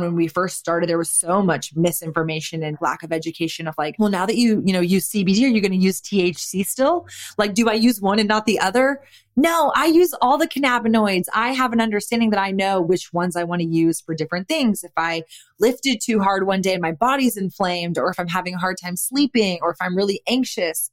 when we first started there was so much misinformation and lack of education of like well now that you you know use cbd are you going to use thc still? Like do i use one and not the other? No i use all the cannabinoids. I have an understanding that i know which ones i want to use for different things. If i lifted too hard one day and my body's inflamed or if i'm having a hard time sleeping or if i'm really anxious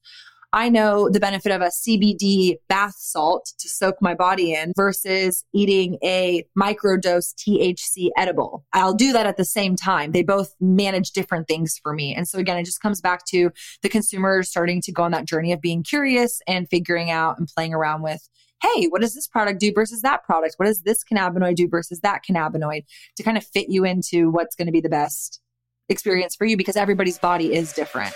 I know the benefit of a CBD bath salt to soak my body in versus eating a microdose THC edible. I'll do that at the same time. They both manage different things for me. And so again, it just comes back to the consumer starting to go on that journey of being curious and figuring out and playing around with hey, what does this product do versus that product? What does this cannabinoid do versus that cannabinoid to kind of fit you into what's going to be the best experience for you because everybody's body is different.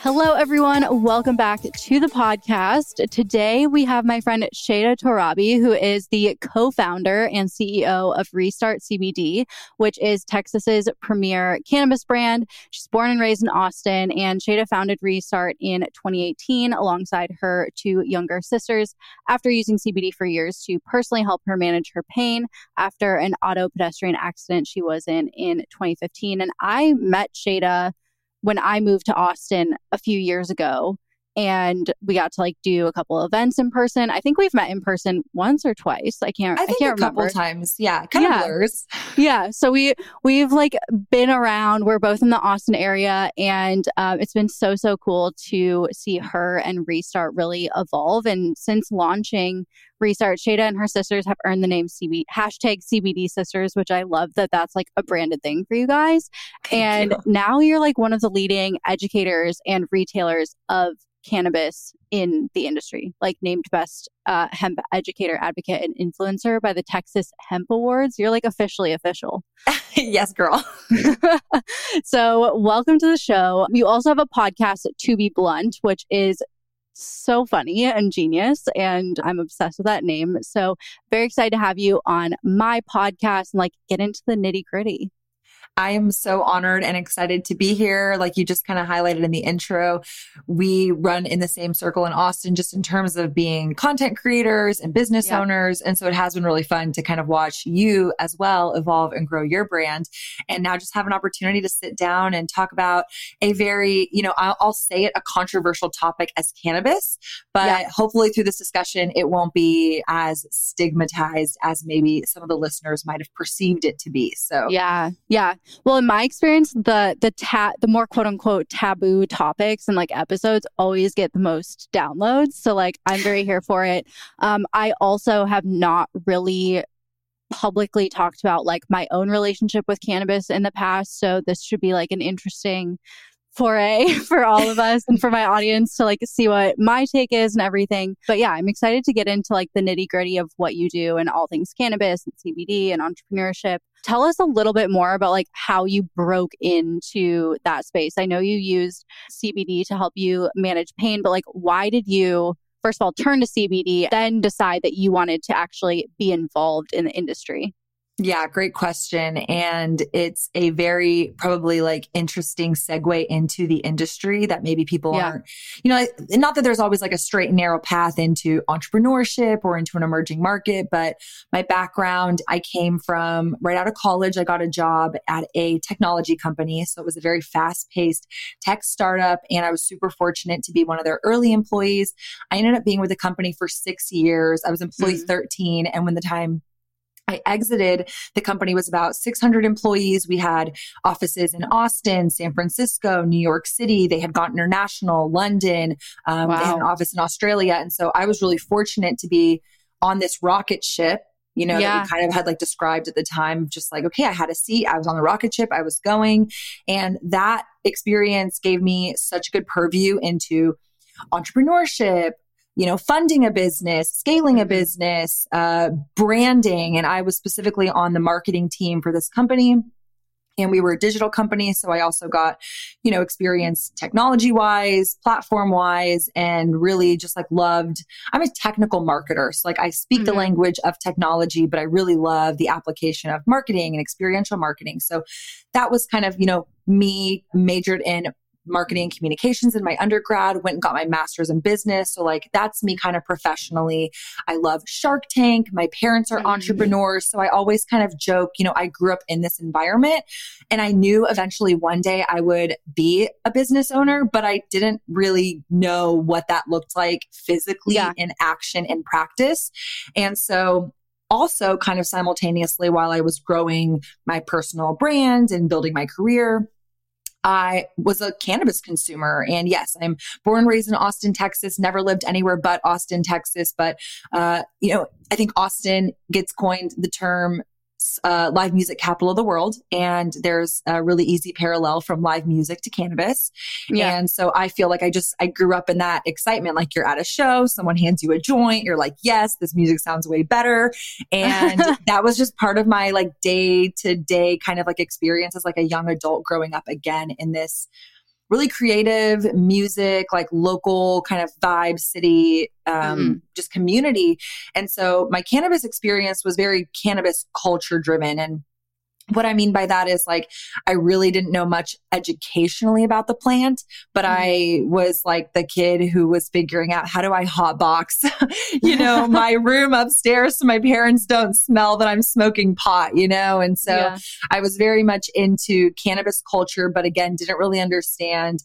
Hello, everyone. Welcome back to the podcast. Today, we have my friend Shayda Torabi, who is the co founder and CEO of Restart CBD, which is Texas's premier cannabis brand. She's born and raised in Austin, and Shayda founded Restart in 2018 alongside her two younger sisters after using CBD for years to personally help her manage her pain after an auto pedestrian accident she was in in 2015. And I met Shayda when I moved to Austin a few years ago and we got to like do a couple events in person. I think we've met in person once or twice. I can't. I think I can't a couple remember. times. Yeah, kind Yeah. of blurs. Yeah, so we we've like been around. We're both in the Austin area, and um, it's been so so cool to see her and Restart really evolve. And since launching Restart, Shayda and her sisters have earned the name CB hashtag CBD Sisters, which I love that that's like a branded thing for you guys. And now you're like one of the leading educators and retailers of cannabis in the industry, like named best uh, hemp educator, advocate, and influencer by the Texas Hemp Awards. You're like officially official. yes, girl. so, welcome to the show. You also have a podcast, To Be Blunt, which is so funny and genius. And I'm obsessed with that name. So, very excited to have you on my podcast and like get into the nitty gritty. I am so honored and excited to be here. Like you just kind of highlighted in the intro, we run in the same circle in Austin, just in terms of being content creators and business Yeah. owners. And so it has been really fun to kind of watch you as well evolve and grow your brand. And now just have an opportunity to sit down and talk about a very, you know, I'll, I'll say it, a controversial topic as cannabis, but Yeah. hopefully through this discussion, it won't be as stigmatized as maybe some of the listeners might have perceived it to be. So Yeah, yeah. Well, in my experience, the the ta- the more quote unquote taboo topics and like episodes always get the most downloads. So like I'm very here for it. Um, I also have not really publicly talked about like my own relationship with cannabis in the past. So this should be like an interesting foray for all of us and for my audience to like see what my take is and everything. But yeah, I'm excited to get into like the nitty gritty of what you do and all things cannabis and CBD and entrepreneurship. Tell us a little bit more about like how you broke into that space. I know you used CBD to help you manage pain, but like why did you first of all turn to CBD, then decide that you wanted to actually be involved in the industry? Yeah, great question. And it's a very probably like interesting segue into the industry that maybe people Yeah. aren't, you know, not that there's always like a straight and narrow path into entrepreneurship or into an emerging market, but my background, I came from right out of college. I got a job at a technology company. So it was a very fast paced tech startup. And I was super fortunate to be one of their early employees. I ended up being with the company for six years. I was employee Mhm. 13. And when the time I exited, the company was about 600 employees. We had offices in Austin, San Francisco, New York City. They had gone international, London. Um, They had an office in Australia. And so I was really fortunate to be on this rocket ship. You know, Yeah. that we kind of had like described at the time, just like, okay, I had a seat, I was on the rocket ship, I was going. And that experience gave me such a good purview into entrepreneurship, you know, funding a business, scaling a Mhm. business, uh, branding. And I was specifically on the marketing team for this company. and we were a digital company so i also got you know experience technology wise platform wise and really just like loved i'm a technical marketer so like i speak mm-hmm. the language of technology but i really love the application of marketing and experiential marketing so that was kind of you know me majored in marketing communications in my undergrad, went and got my master's in business. So, like, that's me kind of professionally. I love Shark Tank. My parents are mm-hmm. entrepreneurs. So, I always kind of joke, you know, I grew up in this environment and I knew eventually one day I would be a business owner, but I didn't really know what that looked like physically yeah. in action and practice. And so, also kind of simultaneously while I was growing my personal brand and building my career, I was a cannabis consumer. And yes, I'm born and raised in Austin, Texas, never lived anywhere but Austin, Texas. But, uh, you know, I think Austin gets coined the term uh, live music capital of the world. And there's a really easy parallel from live music to cannabis. Yeah. And so I feel like I just, I grew up in that excitement. Like you're at a show, someone hands you a joint, you're like, yes, this music sounds way better. And that was just part of my like day to day kind of like experience as like a young adult growing up again in this really creative music, like local kind of vibe, city, um, mm-hmm. just community. And so my cannabis experience was very cannabis culture driven. And what I mean by that is like, I really didn't know much educationally about the plant, but mm-hmm. I was like the kid who was figuring out how do I hotbox, you know, my room upstairs so my parents don't smell that I'm smoking pot, you know? And so yeah. I was very much into cannabis culture, but again, didn't really understand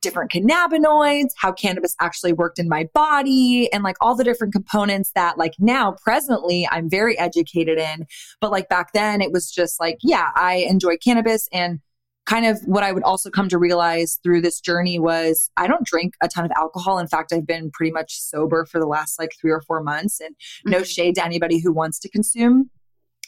different cannabinoids, how cannabis actually worked in my body, and like all the different components that, like, now presently I'm very educated in. But like back then, it was just like, yeah, I enjoy cannabis. And kind of what I would also come to realize through this journey was I don't drink a ton of alcohol. In fact, I've been pretty much sober for the last like three or four months, and mm-hmm. no shade to anybody who wants to consume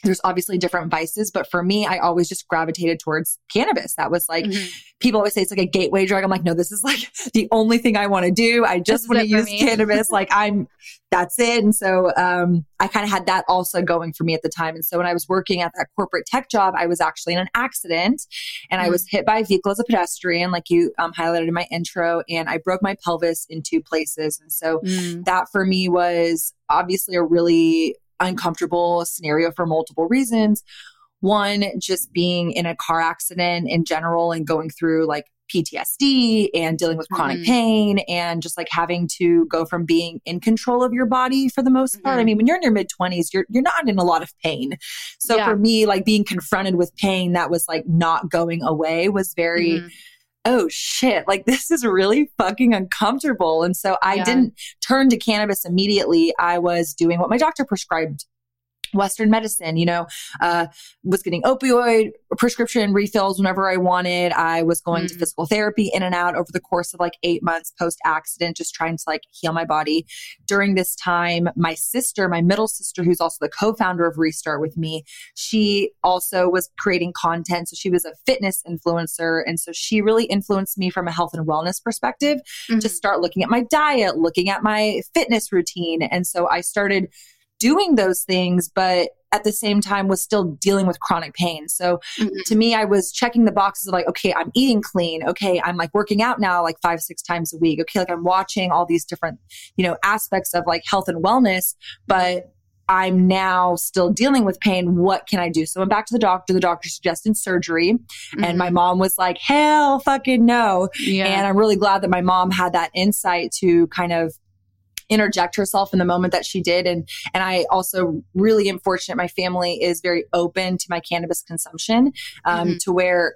there's obviously different vices, but for me, I always just gravitated towards cannabis. That was like, mm-hmm. people always say it's like a gateway drug. I'm like, no, this is like the only thing I want to do. I just want to use cannabis. like I'm, that's it. And so, um, I kind of had that also going for me at the time. And so when I was working at that corporate tech job, I was actually in an accident and mm-hmm. I was hit by a vehicle as a pedestrian, like you um, highlighted in my intro, and I broke my pelvis in two places. And so mm. that for me was obviously a really uncomfortable scenario for multiple reasons. One, just being in a car accident in general and going through like PTSD and dealing with chronic mm-hmm. pain and just like having to go from being in control of your body for the most part. Mm-hmm. I mean, when you're in your mid 20s, you're you're not in a lot of pain. So yeah. for me, like being confronted with pain that was like not going away was very mm-hmm oh shit, like this is really fucking uncomfortable. And so I yeah. didn't turn to cannabis immediately. I was doing what my doctor prescribed Western medicine, you know, uh, was getting opioid prescription refills whenever I wanted. I was going mm. to physical therapy in and out over the course of like eight months post accident, just trying to like heal my body. During this time, my sister, my middle sister, who's also the co founder of Restart with me, she also was creating content. So she was a fitness influencer. And so she really influenced me from a health and wellness perspective mm-hmm. to start looking at my diet, looking at my fitness routine. And so I started doing those things, but at the same time was still dealing with chronic pain. So mm-hmm. to me, I was checking the boxes of like, okay, I'm eating clean. Okay, I'm like working out now like five, six times a week. Okay, like I'm watching all these different, you know, aspects of like health and wellness, but I'm now still dealing with pain. What can I do? So I went back to the doctor. The doctor suggested surgery. Mm-hmm. And my mm-hmm. mom was like, hell fucking no. Yeah. And I'm really glad that my mom had that insight to kind of interject herself in the moment that she did and and I also really am fortunate my family is very open to my cannabis consumption um, mm-hmm. to where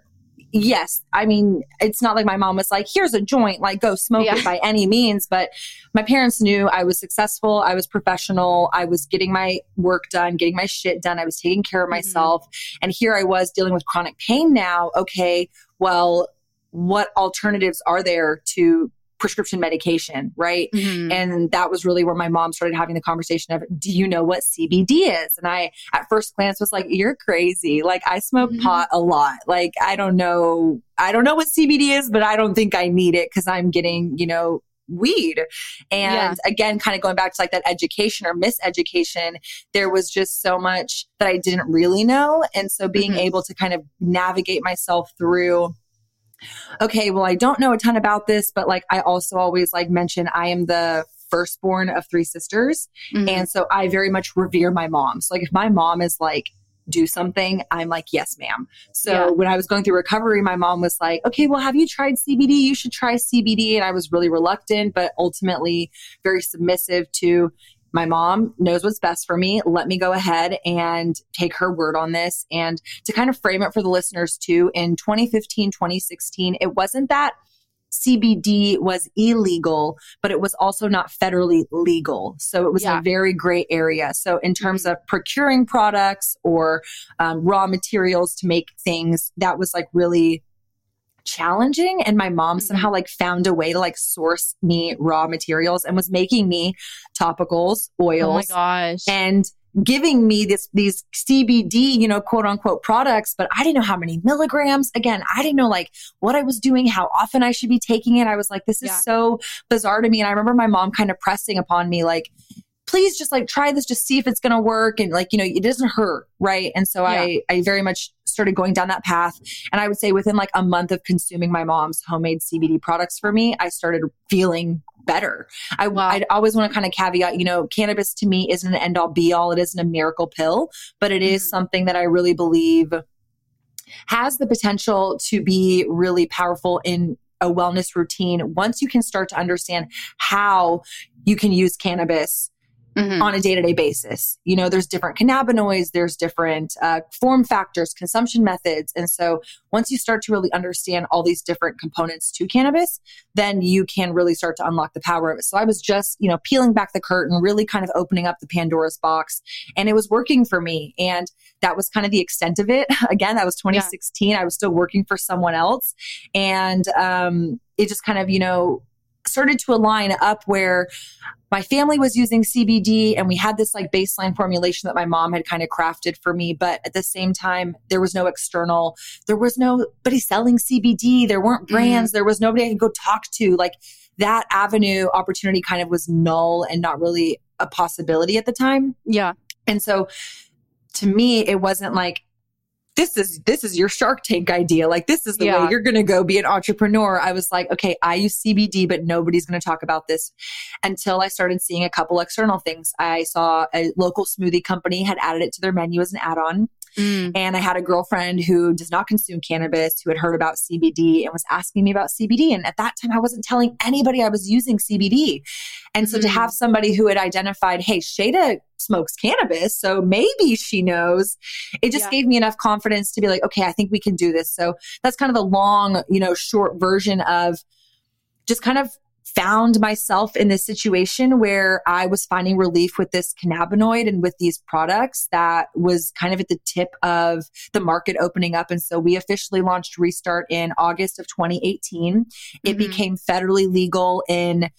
yes, I mean, it's not like my mom was like, here's a joint, like go smoke yeah. it by any means. But my parents knew I was successful, I was professional, I was getting my work done, getting my shit done, I was taking care of mm-hmm. myself. Mm-hmm. And here I was dealing with chronic pain now. Okay, well, what alternatives are there to prescription medication, right? Mm-hmm. And that was really where my mom started having the conversation of, do you know what CBD is? And I, at first glance, was like, you're crazy. Like, I smoke mm-hmm. pot a lot. Like, I don't know, I don't know what CBD is, but I don't think I need it because I'm getting, you know, weed. And yeah. again, kind of going back to like that education or miseducation, there was just so much that I didn't really know. And so being mm-hmm. able to kind of navigate myself through okay, well, I don't know a ton about this, but like I also always like mention I am the firstborn of three sisters. Mm-hmm. And so I very much revere my mom. So like if my mom is like, do something, I'm like, yes, ma'am. So yeah. when I was going through recovery, my mom was like, okay, well, have you tried CBD? You should try CBD. And I was really reluctant, but ultimately very submissive to my mom knows what's best for me. Let me go ahead and take her word on this. And to kind of frame it for the listeners too, in 2015, 2016, it wasn't that CBD was illegal, but it was also not federally legal. So it was yeah. a very gray area. So, in terms mm-hmm. of procuring products or um, raw materials to make things, that was like really challenging and my mom mm-hmm. somehow like found a way to like source me raw materials and was making me topicals oils oh my gosh and giving me this these CBD, you know, quote unquote products, but I didn't know how many milligrams. Again, I didn't know like what I was doing, how often I should be taking it. I was like, this is yeah. so bizarre to me. And I remember my mom kind of pressing upon me, like, please just like try this, just see if it's going to work. And like, you know, it doesn't hurt. Right. And so yeah. I, I very much started going down that path. And I would say within like a month of consuming my mom's homemade CBD products for me, I started feeling better. I, wow. I always want to kind of caveat, you know, cannabis to me isn't an end all be all. It isn't a miracle pill, but it mm-hmm. is something that I really believe has the potential to be really powerful in a wellness routine once you can start to understand how you can use cannabis mm-hmm. on a day to day basis. You know, there's different cannabinoids, there's different uh, form factors, consumption methods. And so once you start to really understand all these different components to cannabis, then you can really start to unlock the power of it. So I was just, you know, peeling back the curtain, really kind of opening up the Pandora's box, and it was working for me. And that was kind of the extent of it. Again, that was 2016. Yeah. I was still working for someone else. And um, it just kind of, you know, started to align up where my family was using CBD and we had this like baseline formulation that my mom had kind of crafted for me. But at the same time, there was no external, there was nobody selling CBD. There weren't mm-hmm. brands. Mm. There was nobody I could go talk to. Like that avenue opportunity kind of was null and not really a possibility at the time. Yeah. And so to me, it wasn't like, this is this is your shark tank idea. Like this is the yeah. way you're going to go be an entrepreneur. I was like okay i use cbd but nobody's going to talk about this until i started seeing a couple external things. I saw a local smoothie company had added it to their menu as an add-on Mm. And I had a girlfriend who does not consume cannabis who had heard about CBD and was asking me about CBD. And at that time, I wasn't telling anybody I was using CBD. And so mm. to have somebody who had identified, hey, Shayda smokes cannabis, so maybe she knows, it just yeah. gave me enough confidence to be like, okay, I think we can do this. So that's kind of the long, you know, short version of just kind of found myself in this situation where I was finding relief with this cannabinoid and with these products that was kind of at the tip of the market opening up. And so we officially launched Restart in August of 2018. It mm-hmm. became federally legal in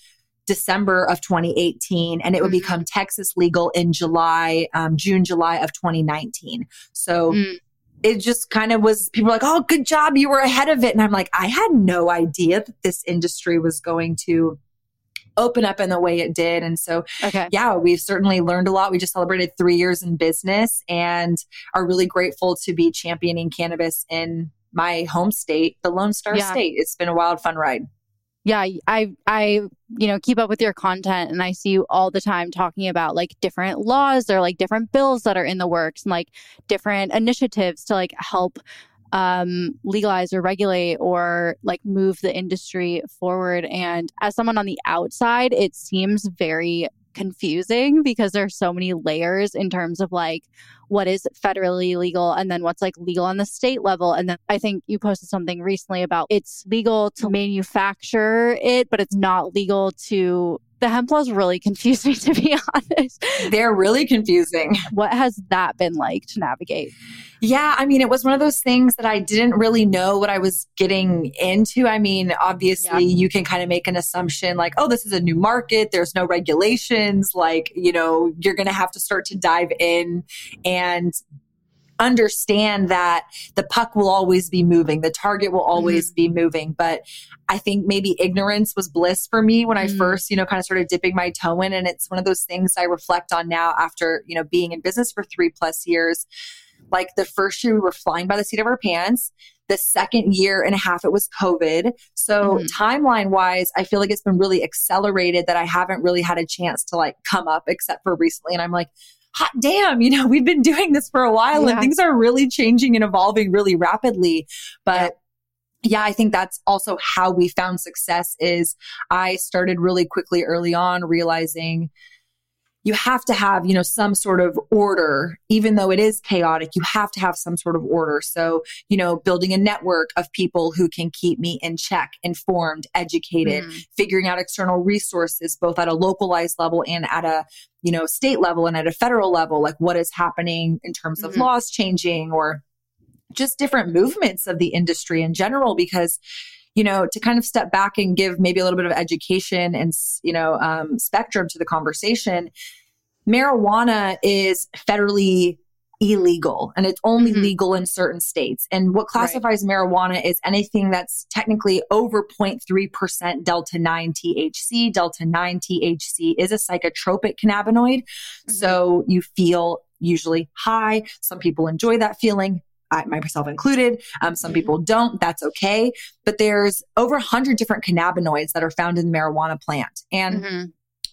December of 2018, and it would mm-hmm. become Texas legal in July, um, June, July of 2019. So mm it just kind of was people like, oh, good job. You were ahead of it. And I'm like, I had no idea that this industry was going to open up in the way it did. And so, okay. yeah, we've certainly learned a lot. We just celebrated three years in business and are really grateful to be championing cannabis in my home state, the Lone Star yeah. State. It's been a wild, fun ride yeah i i you know keep up with your content and i see you all the time talking about like different laws or like different bills that are in the works and like different initiatives to like help um legalize or regulate or like move the industry forward. And as someone on the outside it seems very confusing because there's so many layers in terms of like what is federally legal and then what's like legal on the state level. And then I think you posted something recently about it's legal to manufacture it, but it's not legal to the hemp laws really confused me to be honest. They're really confusing. What has that been like to navigate? Yeah, I mean, it was one of those things that I didn't really know what I was getting into. I mean, obviously, yeah. you can kind of make an assumption like, oh, this is a new market, there's no regulations, like, you know, you're going to have to start to dive in and understand that the puck will always be moving, the target will always mm-hmm. be moving. But I think maybe ignorance was bliss for me when mm-hmm. I first, you know, kind of started dipping my toe in. And it's one of those things I reflect on now after, you know, being in business for three plus years. Like the first year we were flying by the seat of our pants. The second year and a half, it was COVID. So mm-hmm. timeline wise, I feel like it's been really accelerated that I haven't really had a chance to like come up except for recently. And I'm like, hot damn, you know, we've been doing this for a while yeah. and things are really changing and evolving really rapidly. But yeah. yeah, I think that's also how we found success is I started really quickly early on realizing you have to have, you know, some sort of order, even though it is chaotic, you have to have some sort of order. So, you know, building a network of people who can keep me in check, informed, educated, mm. figuring out external resources, both at a localized level and at a, you know, state level and at a federal level, like what is happening in terms of mm-hmm. laws changing or just different movements of the industry in general, because you know, to kind of step back and give maybe a little bit of education and, you know, um, spectrum to the conversation, marijuana is federally illegal and it's only mm-hmm. legal in certain states. And what classifies right. marijuana is anything that's technically over 0.3% delta 9 THC. Delta 9 THC is a psychotropic cannabinoid. Mm-hmm. So you feel usually high. Some people enjoy that feeling. I, myself included. Um, some mm-hmm. people don't. That's okay. But there's over a hundred different cannabinoids that are found in the marijuana plant. And mm-hmm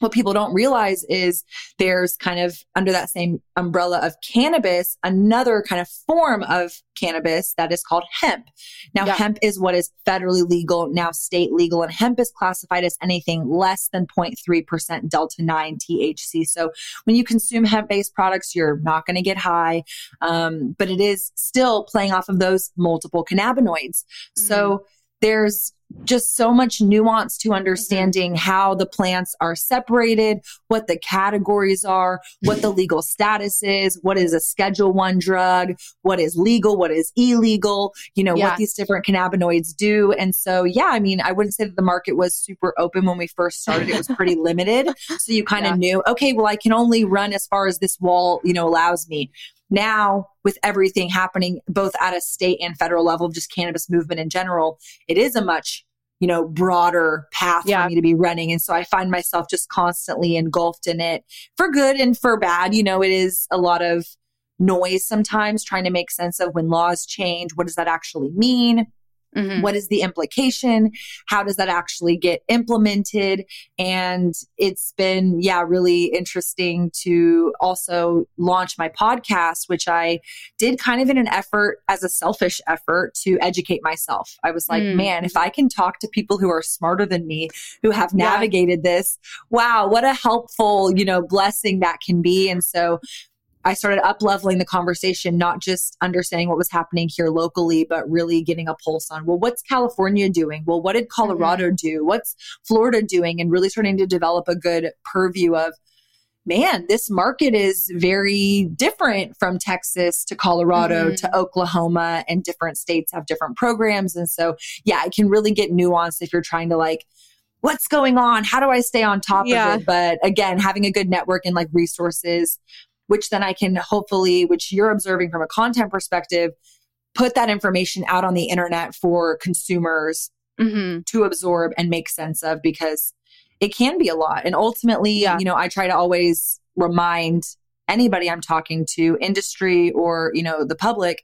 what people don't realize is there's kind of under that same umbrella of cannabis, another kind of form of cannabis that is called hemp. Now, yeah. hemp is what is federally legal, now state legal, and hemp is classified as anything less than 0.3% delta 9 THC. So when you consume hemp based products, you're not going to get high, um, but it is still playing off of those multiple cannabinoids. Mm. So there's just so much nuance to understanding mm-hmm. how the plants are separated, what the categories are, what the legal status is, what is a schedule one drug, what is legal, what is illegal, you know, yeah. what these different cannabinoids do. And so, yeah, I mean, I wouldn't say that the market was super open when we first started. It was pretty limited. So you kind of yeah. knew, okay, well, I can only run as far as this wall, you know, allows me. Now, with everything happening both at a state and federal level, just cannabis movement in general, it is a much you know, broader path yeah. for me to be running. And so I find myself just constantly engulfed in it for good and for bad. You know, it is a lot of noise sometimes trying to make sense of when laws change. What does that actually mean? Mm-hmm. What is the implication? How does that actually get implemented? And it's been, yeah, really interesting to also launch my podcast, which I did kind of in an effort as a selfish effort to educate myself. I was like, mm. man, if I can talk to people who are smarter than me, who have navigated yeah. this, wow, what a helpful, you know, blessing that can be. And so I started up leveling the conversation, not just understanding what was happening here locally, but really getting a pulse on, well, what's California doing? Well, what did Colorado mm-hmm. do? What's Florida doing? And really starting to develop a good purview of, man, this market is very different from Texas to Colorado mm-hmm. to Oklahoma, and different states have different programs. And so, yeah, it can really get nuanced if you're trying to like, what's going on? How do I stay on top yeah. of it? But again, having a good network and like resources which then I can hopefully, which you're observing from a content perspective, put that information out on the internet for consumers mm-hmm. to absorb and make sense of because it can be a lot. And ultimately, yeah. you know, I try to always remind anybody I'm talking to, industry or, you know, the public,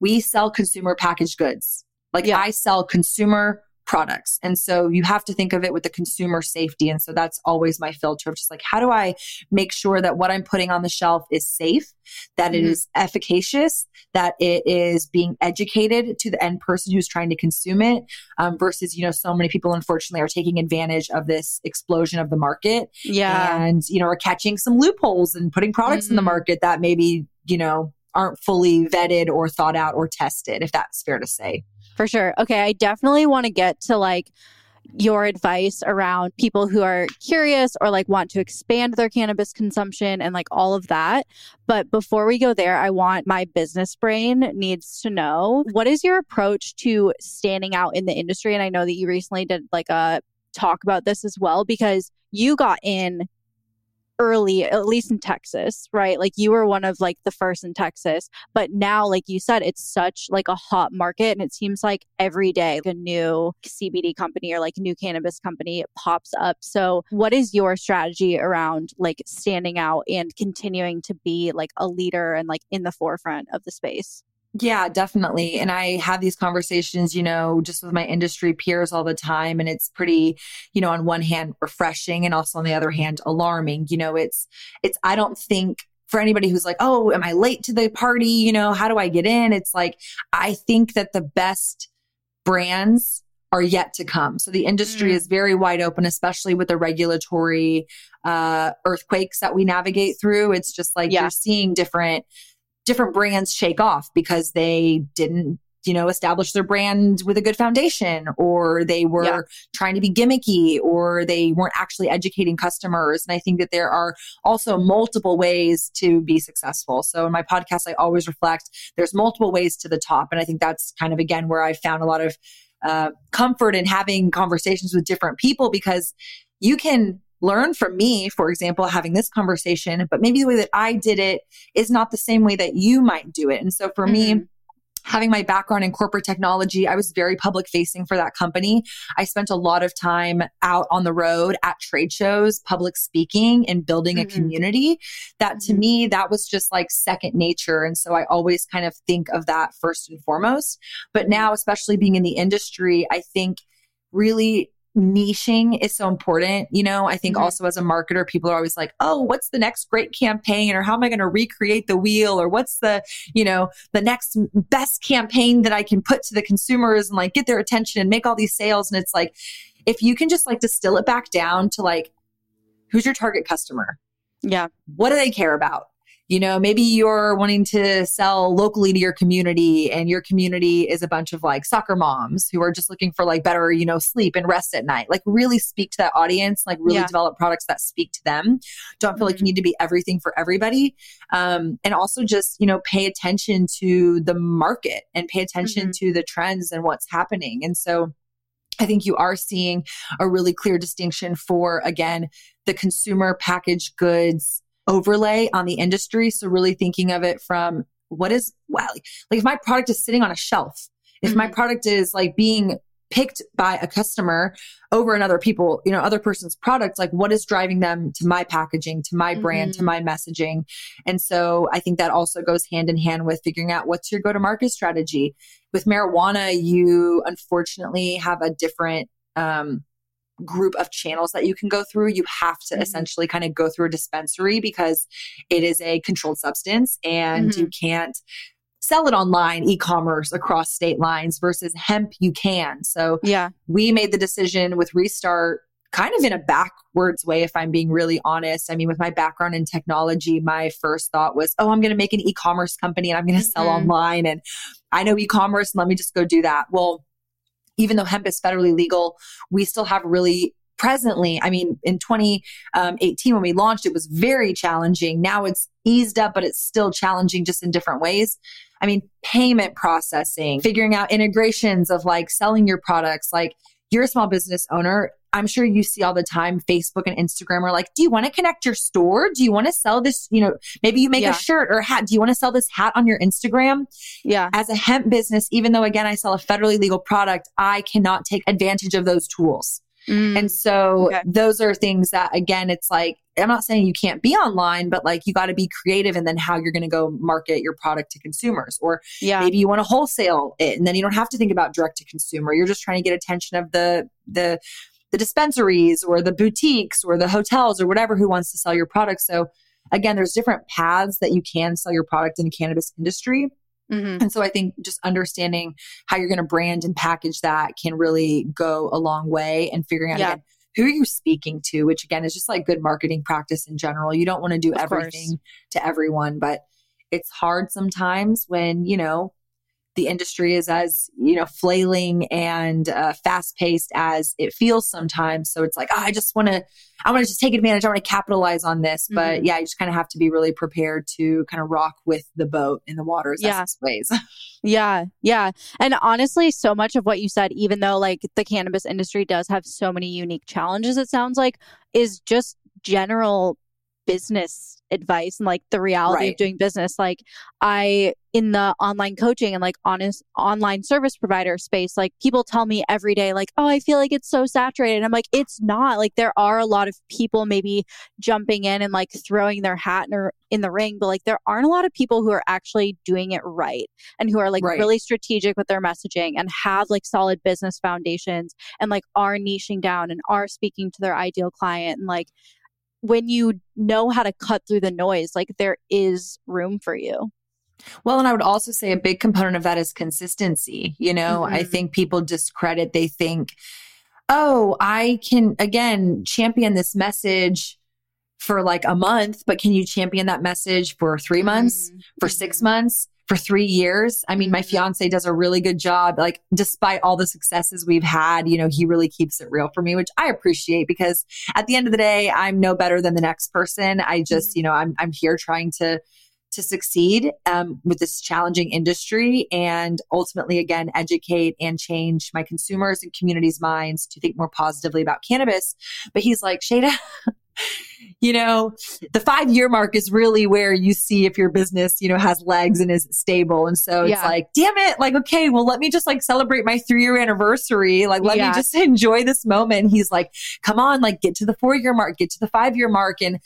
we sell consumer packaged goods. Like yeah. I sell consumer products. And so you have to think of it with the consumer safety. And so that's always my filter of just like, how do I make sure that what I'm putting on the shelf is safe, that mm-hmm. it is efficacious, that it is being educated to the end person who's trying to consume it, um, versus, you know, so many people unfortunately are taking advantage of this explosion of the market. Yeah. And, you know, are catching some loopholes and putting products mm-hmm. in the mm-hmm. market that maybe, you know, aren't fully vetted or thought out or tested, if that's fair to say. For sure. Okay. I definitely want to get to like your advice around people who are curious or like want to expand their cannabis consumption and like all of that. But before we go there, I want my business brain needs to know what is your approach to standing out in the industry? And I know that you recently did like a talk about this as well because you got in early, at least in Texas, right? Like you were one of like the first in Texas, but now, like you said, it's such like a hot market and it seems like every day a new CBD company or like new cannabis company pops up. So what is your strategy around like standing out and continuing to be like a leader and like in the forefront of the space? Yeah, definitely. And I have these conversations, you know, just with my industry peers all the time. And it's pretty, you know, on one hand, refreshing and also on the other hand, alarming. You know, it's, it's, I don't think for anybody who's like, oh, am I late to the party? You know, how do I get in? It's like, I think that the best brands are yet to come. So the industry mm. is very wide open, especially with the regulatory uh, earthquakes that we navigate through. It's just like yeah. you're seeing different different brands shake off because they didn't you know establish their brand with a good foundation or they were yeah. trying to be gimmicky or they weren't actually educating customers. And i think that there are also multiple ways to be successful. So in my podcast i always reflect there's multiple ways to the top. And i think that's kind of again where i found a lot of uh, comfort in having conversations with different people because you can learn from me, for example, having this conversation, but maybe the way that I did it is not the same way that you might do it. And so for mm-hmm. me, having my background in corporate technology, I was very public facing for that company. I spent a lot of time out on the road at trade shows, public speaking and building mm-hmm. a community. That to mm-hmm. me, that was just like second nature. And so I always kind of think of that first and foremost. But now, especially being in the industry, I think really niching is so important. You know, I think mm-hmm. also as a marketer, people are always like, oh, what's the next great campaign? Or how am I going to recreate the wheel? Or what's the, you know, the next best campaign that I can put to the consumers and like get their attention and make all these sales? And it's like, if you can just like distill it back down to like, who's your target customer? Yeah. What do they care about? You know, maybe you're wanting to sell locally to your community and your community is a bunch of like soccer moms who are just looking for like better, you know, sleep and rest at night. Like really speak to that audience, like really yeah. develop products that speak to them. Don't feel mm-hmm. like you mm-hmm. need to be everything for everybody. Um, and also just, you know, pay attention to the market and pay attention mm-hmm. to the trends and what's happening. And so, I think you are seeing a really clear distinction for, again, the consumer packaged goods overlay on the industry. So really thinking of it from what is well, like, like if my product is sitting on a shelf, if mm-hmm. my product is like being picked by a customer over another people, you know, other person's product, like what is driving them to my packaging, to my brand, mm-hmm. to my messaging. And so I think that also goes hand in hand with figuring out what's your go to market strategy. With marijuana, you unfortunately have a different um, group of channels that you can go through. You have to mm-hmm. essentially kind of go through a dispensary because it is a controlled substance and mm-hmm. you can't sell it online e-commerce across state lines versus hemp you can. So yeah, we made the decision with Restart kind of in a backwards way if I'm being really honest. I mean with my background in technology, my first thought was, "Oh, I'm going to make an e-commerce company and I'm going to mm-hmm. sell online and I know e-commerce and let me just go do that." Well, even though hemp is federally legal, we still have really presently, I mean, in 2018, when we launched, it was very challenging. Now it's eased up, but it's still challenging just in different ways. I mean, payment processing, figuring out integrations of like selling your products. Like you're a small business owner. I'm sure you see all the time Facebook and Instagram are like, do you want to connect your store? Do you want to sell this? You know, maybe you make yeah. a shirt or a hat. Do you want to sell this hat on your Instagram? Yeah. As a hemp business, even though again, I sell a federally legal product, I cannot take advantage of those tools. Mm. And so okay. those are things that again, it's like, I'm not saying you can't be online, but like you got to be creative and then how you're going to go market your product to consumers. Or yeah. maybe you want to wholesale it and then you don't have to think about direct to consumer. You're just trying to get attention of the, the, the dispensaries or the boutiques or the hotels or whatever who wants to sell your product. So again, there's different paths that you can sell your product in the cannabis industry. Mm-hmm. And so I think just understanding how you're going to brand and package that can really go a long way and figuring out yeah. again, who are you speaking to, which again is just like good marketing practice in general. You don't want to do of everything course. to everyone, but it's hard sometimes when, you know, the industry is as you know flailing and uh, fast paced as it feels sometimes. So it's like oh, i just want to i want to just take advantage. I want to capitalize on this. Mm-hmm. but yeah you just kind of have to be really prepared to kind of rock with the boat in the waters yeah. ways yeah yeah. And honestly so much of what you said even though like the cannabis industry does have so many unique challenges it sounds like is just general business advice and like the reality Right. of doing business. Like I in the online coaching and like honest online service provider space, like people tell me every day, like, oh, I feel like it's so saturated. And I'm like, it's not. Like there are a lot of people maybe jumping in and like throwing their hat in, or- in the ring, but like there aren't a lot of people who are actually doing it right and who are like Right. really strategic with their messaging and have like solid business foundations and like are niching down and are speaking to their ideal client and like when you know how to cut through the noise like there is room for you Well, and I would also say a big component of that is consistency. You know, I Mhm. think people discredit, they think, oh, I can, again, champion this message for like a month, but can you champion that message for three months, Mhm. for six months, for three years? I mean, my Mhm. fiance does a really good job. Like, despite all the successes we've had, you know, he really keeps it real for me, which I appreciate because at the end of the day, I'm no better than the next person. I just, Mhm. you know, I'm, I'm here trying to, to succeed um, with this challenging industry and ultimately again educate and change my consumers and community's minds to think more positively about cannabis but he's like shayda you know the five year mark is really where you see if your business you know has legs and is stable. And so it's Yeah. like damn it. Like okay well let me just like celebrate my three year anniversary. Like let Yeah. me just enjoy this moment. He's like come on like get to the four year mark get to the five year mark. And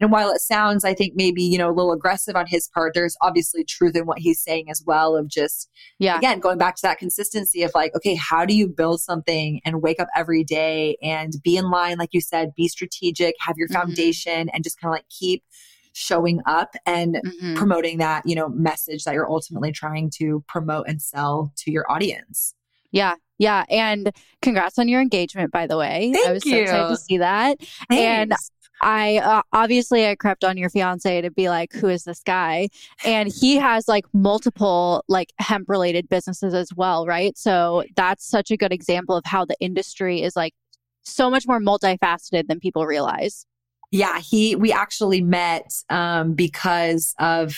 and while it sounds, I think maybe, you know, a little aggressive on his part, there's obviously truth in what he's saying as well of just, yeah again, going back to that consistency of like, okay, how do you build something and wake up every day and be in line, like you said, be strategic, have your Mhm. foundation and just kind of like keep showing up and Mhm. promoting that, you know, message that you're ultimately trying to promote and sell to your audience. yeah yeah and congrats on your engagement by the way Thank i was so excited to see that And Thanks. I uh, obviously I crept on your fiance to be like, who is this guy? And he has like multiple like hemp related businesses as well, right? So that's such a good example of how the industry is like so much more multifaceted than people realize. Yeah, he we actually met um because of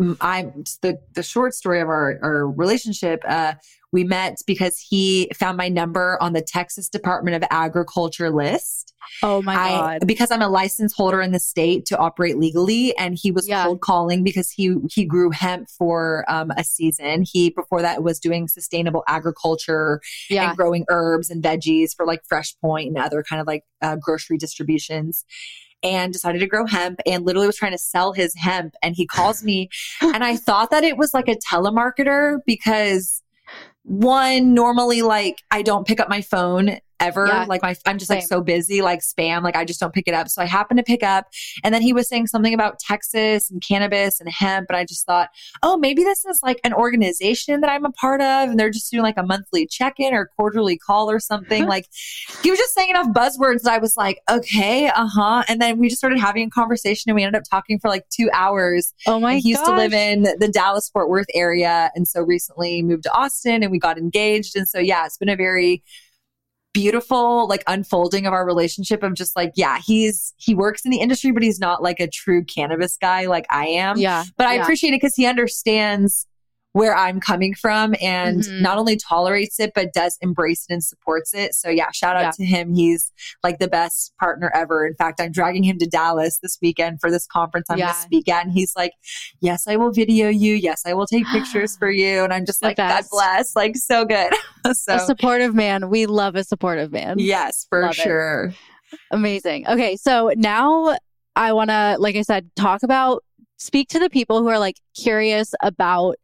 mm, I the the short story of our our relationship uh we met because he found my number on the Texas Department of Agriculture list. Oh my I god. because I'm a license holder in the state to operate legally and he was Yeah. cold calling because he he grew hemp for um a season. He before that was doing sustainable agriculture yeah. and growing herbs and veggies for like Fresh Point and other kind of like uh, grocery distributions. And decided to grow hemp and literally was trying to sell his hemp. And he calls me, and I thought that it was like a telemarketer because one, normally, like I don't pick up my phone ever. Yeah. Like my, I'm just like so busy, like spam, like I just don't pick it up. So I happened to pick up, and then he was saying something about Texas and cannabis and hemp, and I just thought, oh, maybe this is like an organization that I'm a part of, and they're just doing like a monthly check in or quarterly call or something. like he was just saying enough buzzwords that I was like, okay, uh huh. And then we just started having a conversation, and we ended up talking for like two hours. oh my And he used to live in the Dallas Fort Worth area, and so recently moved to Austin, and we got engaged. And so yeah, it's been a very beautiful like unfolding of our relationship of just like yeah he's he works in the industry but he's not like a true cannabis guy like i am Yeah. but I yeah. appreciate it because he understands where I'm coming from and Mhm. not only tolerates it, but does embrace it and supports it. So yeah, shout out Yeah. to him. He's like the best partner ever. In fact, I'm dragging him to Dallas this weekend for this conference I'm Yeah. going to speak at. And he's like, yes, I will video you. Yes, I will take pictures for you. And I'm just The like, God best. bless. Like so good. so a supportive man. We love a supportive man. yes, for Love it. sure. Amazing. Okay, so now I want to, like I said, talk about, speak to the people who are like curious about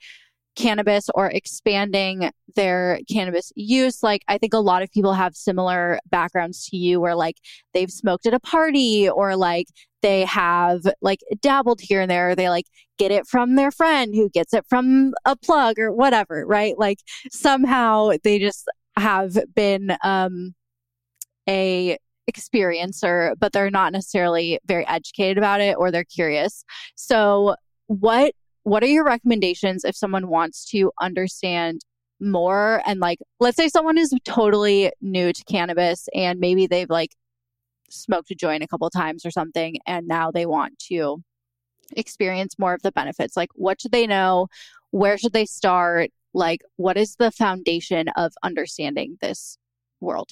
cannabis or expanding their cannabis use. Like, I think a lot of people have similar backgrounds to you where like they've smoked at a party or like they have like dabbled here and there. They like get it from their friend who gets it from a plug or whatever, right? Like somehow they just have been, um, a experiencer, but they're not necessarily very educated about it or they're curious. So, what what are your recommendations if someone wants to understand more and like let's say someone is totally new to cannabis and maybe they've like smoked a joint a couple times or something and now they want to experience more of the benefits. Like what should they know? Where should they start? Like what is the foundation of understanding this world?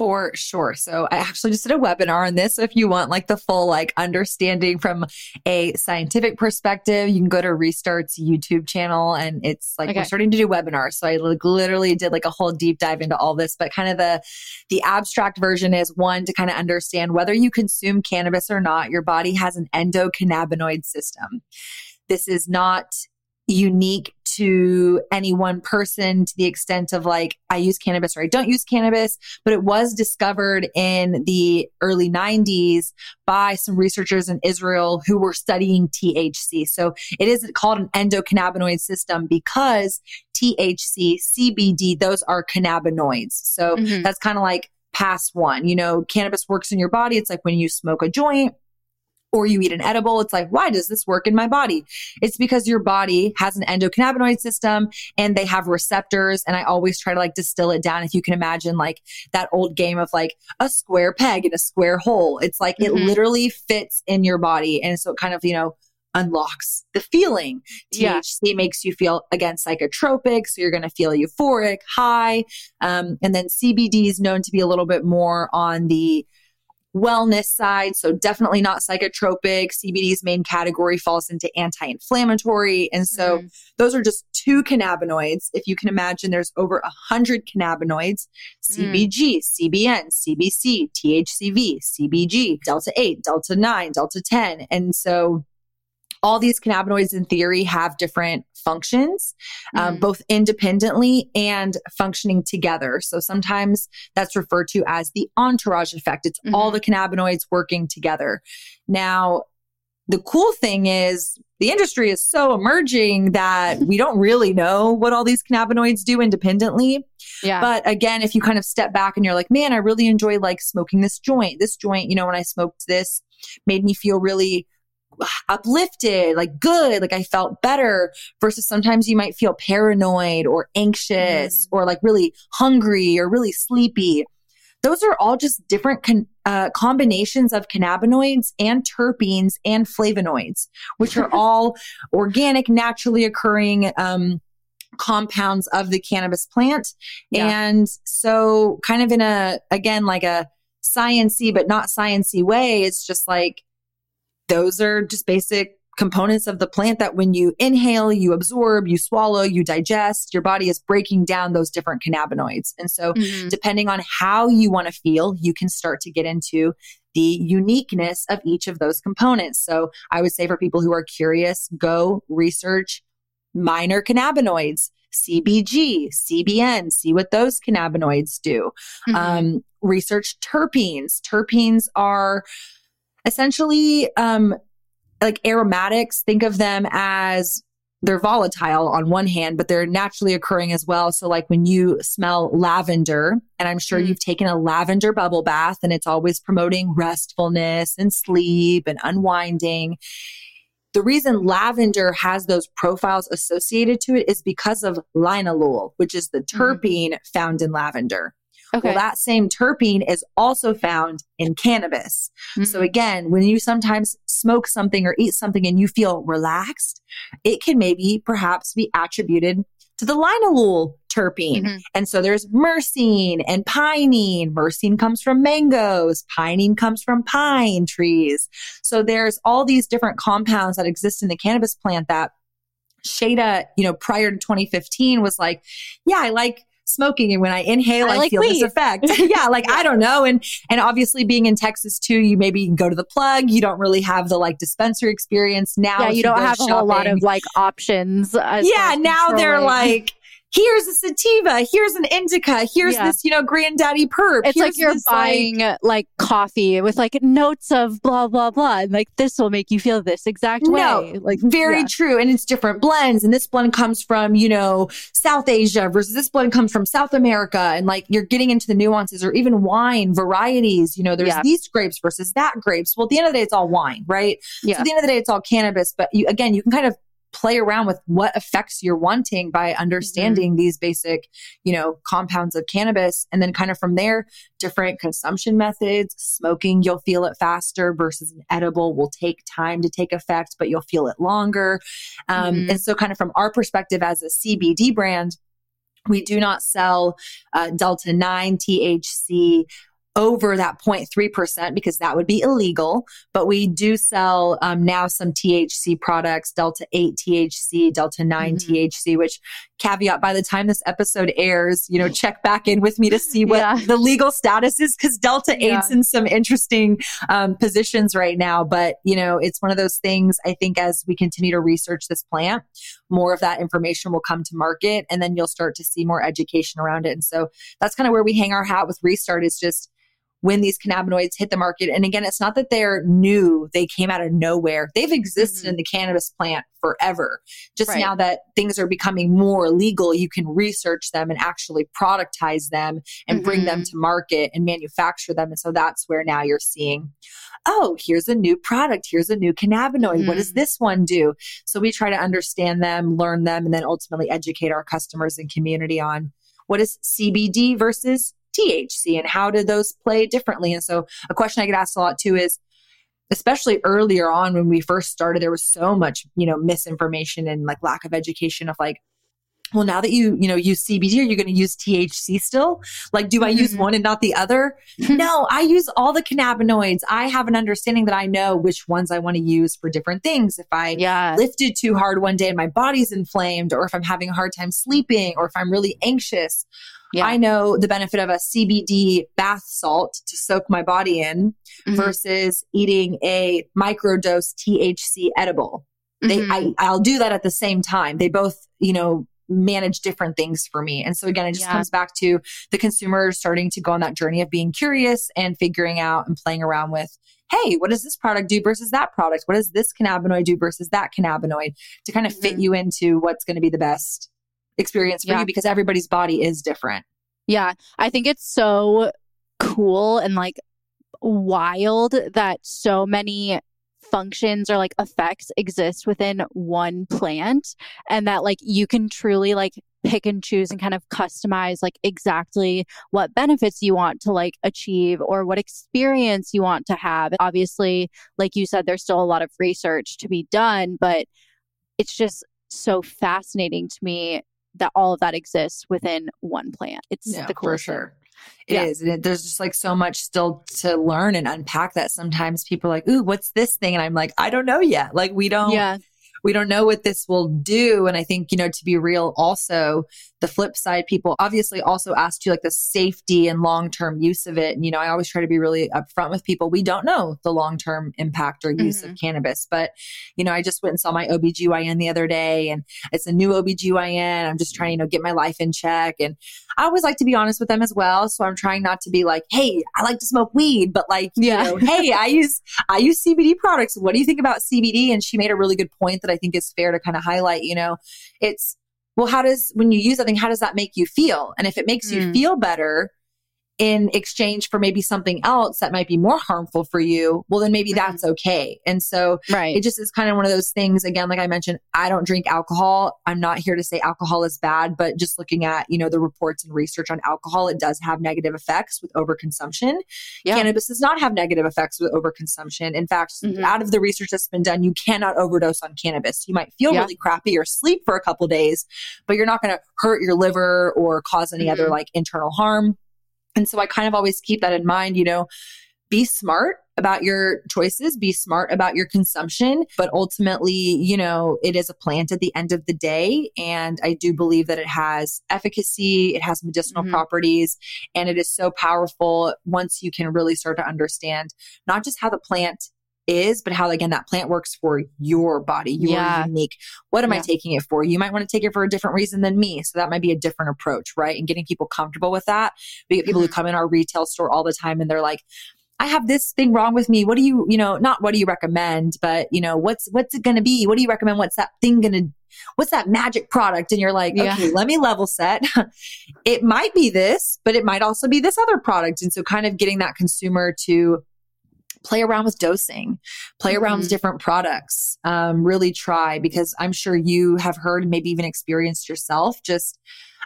For sure. So I actually just did a webinar on this. So if you want like the full like understanding from a scientific perspective, you can go to Restart's YouTube channel and it's like okay. we're starting to do webinars. So I like literally did like a whole deep dive into all this, but kind of the the abstract version is one to kind of understand whether you consume cannabis or not, your body has an endocannabinoid system. This is not unique to any one person to the extent of like, I use cannabis or I don't use cannabis, but it was discovered in the early 90s by some researchers in Israel who were studying THC. So it is called an endocannabinoid system because THC, CBD, those are cannabinoids. So mm-hmm. that's kind of like pass one. You know, cannabis works in your body. It's like when you smoke a joint or you eat an edible, it's like, why does this work in my body? It's because your body has an endocannabinoid system and they have receptors. And I always try to like distill it down. If you can imagine like that old game of like a square peg in a square hole, it's like mm-hmm. it literally fits in your body. And so it kind of, you know, unlocks the feeling. THC yeah. makes you feel again psychotropic, so you're going to feel euphoric, high, um, and then CBD is known to be a little bit more on the wellness side. So definitely not psychotropic. CBD's main category falls into anti-inflammatory. And so mm. those are just two cannabinoids. If you can imagine, there's over a hundred cannabinoids, CBG, mm. CBN, CBC, THCV, CBG, Delta 8, Delta 9, Delta 10. And so all these cannabinoids in theory have different functions, um, mm. both independently and functioning together. So sometimes that's referred to as the entourage effect. It's mm-hmm. all the cannabinoids working together. Now, the cool thing is the industry is so emerging that we don't really know what all these cannabinoids do independently. Yeah. But again, if you kind of step back and you're like, man, I really enjoy like smoking this joint. This joint, you know, when I smoked this made me feel really uplifted, like good, like I felt better versus sometimes you might feel paranoid or anxious mm. or like really hungry or really sleepy. Those are all just different con- uh, combinations of cannabinoids and terpenes and flavonoids, which are all organic, naturally occurring um, compounds of the cannabis plant. Yeah. And so, kind of in a, again, like a sciency, but not sciency way, it's just like those are just basic components of the plant that when you inhale, you absorb, you swallow, you digest, your body is breaking down those different cannabinoids. And so, mm-hmm. depending on how you want to feel, you can start to get into the uniqueness of each of those components. So, I would say for people who are curious, go research minor cannabinoids. CBG, CBN, see what those cannabinoids do. Mm-hmm. Um, research terpenes. Terpenes are essentially um, like aromatics. Think of them as they're volatile on one hand, but they're naturally occurring as well. So, like when you smell lavender, and I'm sure mm. you've taken a lavender bubble bath, and it's always promoting restfulness and sleep and unwinding. The reason lavender has those profiles associated to it is because of linalool, which is the mm-hmm. terpene mm. found in lavender. Okay. Well, that same terpene is also found in cannabis. Mm-hmm. So mm. again, when you sometimes smoke something or eat something and you feel relaxed, it can maybe perhaps be attributed to the linalool terpene. Mm-hmm. And so there's myrcene and pinene. Myrcene comes from mangoes. Pinene comes from pine trees. So there's all these different compounds that exist in the cannabis plant that Shayda, you know, prior to 2015 was like, yeah, I like smoking and when I inhale, I, I like feel weed. this effect. yeah, like yeah. I don't know. And and obviously being in Texas too, you maybe go to the plug. You don't really have the like dispensary experience now. Yeah, you don't have shopping. a whole lot of like options. Uh, yeah, now they're like here's a sativa, here's an indica, here's yeah. this, you know, granddaddy purp. It's like you're buying like, like, coffee with like notes of blah blah blah, and like this will make you feel this exact way. No, like very yeah. true, and it's different blends, and this blend comes from you know South Asia versus this blend comes from South America, and like you're getting into the nuances, or even wine varieties. You know, there's yeah. these grapes versus that grapes. Well, at the end of the day, it's all wine, right? Yeah. So at the end of the day, it's all cannabis, but you again, you can kind of play around with what effects you're wanting by understanding mm-hmm. these basic, you know, compounds of cannabis. And then kind of from there, different consumption methods. Smoking, you'll feel it faster versus an edible will take time to take effect, but you'll feel it longer. Um, mm-hmm. And so kind of from our perspective as a CBD brand, we do not sell uh, Delta 9 THC over that 0.3% because that would be illegal. But we do sell um, now some THC products, Delta 8 THC, Delta 9 mm-hmm. THC, which caveat by the time this episode airs, you know, check back in with me to see what yeah. the legal status is because Delta 8's yeah. in some interesting um, positions right now. But, you know, it's one of those things I think as we continue to research this plant, more of that information will come to market and then you'll start to see more education around it. And so that's kind of where we hang our hat with Restart is just when these cannabinoids hit the market. And again, it's not that they're new, they came out of nowhere. They've existed mm-hmm. in the cannabis plant forever. Just right. now that things are becoming more legal, you can research them and actually productize them and mm-hmm. bring them mm-hmm. to market and manufacture them. And so that's where now you're seeing, oh, here's a new product. Here's a new cannabinoid. Mm-hmm. What does mm-hmm. this one do? So we try to understand them, learn them, and then ultimately educate our customers and community on what is CBD versus THC and how do those play differently? And so a question I get asked a lot too is, especially earlier on when we first started, there was so much, you know, misinformation and like lack of education of like, well, now that you, you know, use CBD, are you going to use THC still? Like, do I use mm-hmm. one and not the other? no, I use all the cannabinoids. I have an understanding that I know which ones I want to use for different things. If I lifted too hard one day and my body's inflamed, or if I'm having a hard time sleeping, or if I'm really anxious, yeah. I know the benefit of a CBD bath salt to soak my body in mm-hmm. versus eating a microdose THC edible. They, mm-hmm. I, I'll do that at the same time. They both, you know, manage different things for me. And so again, it just yeah. comes back to the consumer starting to go on that journey of being curious and figuring out and playing around with, hey, what does this product do versus that product? What does this cannabinoid do versus that cannabinoid to kind of mm-hmm. fit you into what's going to be the best experience for yeah. you because everybody's body is different. Yeah. I think it's so cool and like wild that so many functions or like effects exist within one plant and that like you can truly like pick and choose and kind of customize like exactly what benefits you want to like achieve or what experience you want to have. Obviously, like you said, there's still a lot of research to be done, but it's just so fascinating to me that all of that exists within one plant. It's yeah, the for sure. It yeah. is. And there's just like so much still to learn and unpack that sometimes people are like, ooh, what's this thing? And I'm like, I don't know yet. Like we don't yeah we don't know what this will do. And I think, you know, to be real, also the flip side, people obviously also asked you like the safety and long term use of it. And, you know, I always try to be really upfront with people. We don't know the long term impact or use mm-hmm. of cannabis. But, you know, I just went and saw my OBGYN the other day and it's a new OBGYN. I'm just trying, to, you know, get my life in check. And I always like to be honest with them as well. So I'm trying not to be like, hey, I like to smoke weed, but like, yeah. you know, hey, I use I use CBD products. What do you think about CBD? And she made a really good point that I think is fair to kind of highlight, you know, it's, well, how does, when you use something, how does that make you feel? And if it makes mm. you feel better, in exchange for maybe something else that might be more harmful for you, well, then maybe mm-hmm. that's okay. And so right. it just is kind of one of those things. Again, like I mentioned, I don't drink alcohol. I'm not here to say alcohol is bad, but just looking at, you know, the reports and research on alcohol, it does have negative effects with overconsumption. Yeah. Cannabis does not have negative effects with overconsumption. In fact, mm-hmm. out of the research that's been done, you cannot overdose on cannabis. You might feel yeah. really crappy or sleep for a couple days, but you're not going to hurt your liver or cause any mm-hmm. other like internal harm. And so I kind of always keep that in mind, you know, be smart about your choices, be smart about your consumption, but ultimately, you know, it is a plant at the end of the day. And I do believe that it has efficacy, it has medicinal mm-hmm. properties, and it is so powerful once you can really start to understand not just how the plant is, but how again that plant works for your body. You yeah. are unique. What am yeah. I taking it for? You might want to take it for a different reason than me. So that might be a different approach, right? And getting people comfortable with that. We get people who mm-hmm. come in our retail store all the time and they're like, I have this thing wrong with me. What do you, you know, not what do you recommend, but you know, what's what's it going to be? What do you recommend? What's that thing going to what's that magic product? And you're like, yeah. okay, let me level set. it might be this, but it might also be this other product. And so kind of getting that consumer to play around with dosing, play mm-hmm. around with mm-hmm. different products, um, really try because I'm sure you have heard maybe even experienced yourself. Just,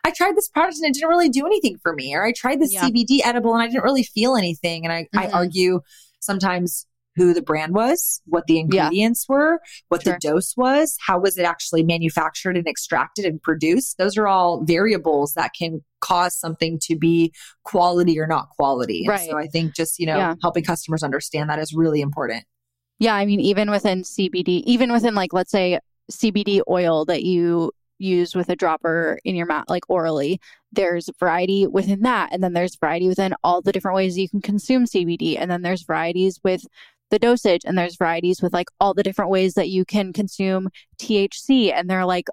I tried this product and it didn't really do anything for me, or I tried this yeah. CBD edible and I didn't really feel anything. And I, mm-hmm. I argue sometimes who the brand was, what the ingredients yeah. were, what sure. the dose was, how was it actually manufactured and extracted and produced. Those are all variables that can cause something to be quality or not quality. Right. so I think just, you know, yeah. helping customers understand that is really important. Yeah. I mean, even within CBD, even within like, let's say CBD oil that you use with a dropper in your mouth, like orally, there's variety within that. And then there's variety within all the different ways you can consume CBD. And then there's varieties with the dosage and there's varieties with like all the different ways that you can consume THC. And they're like